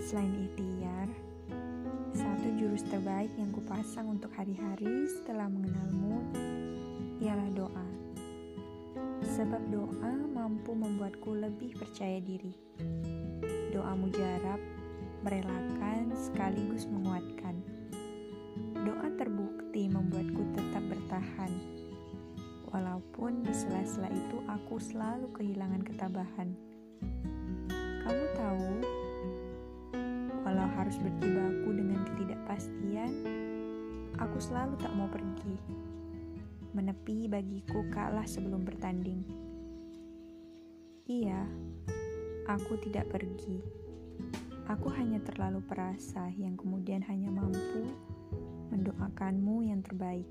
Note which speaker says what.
Speaker 1: Selain ikhtiar, satu jurus terbaik yang kupasang untuk hari-hari setelah mengenalmu ialah doa. Sebab doa mampu membuatku lebih percaya diri. Doa mujarab merelakan sekaligus menguatkan. Doa terbukti membuatku tetap bertahan. Walaupun di sela-sela itu aku selalu kehilangan ketabahan. Kamu tahu, walau harus berjibaku dengan ketidakpastian, aku selalu tak mau pergi. Menepi bagiku kalah sebelum bertanding. Iya, aku tidak pergi. Aku hanya terlalu perasa yang kemudian hanya mampu mendoakanmu yang terbaik.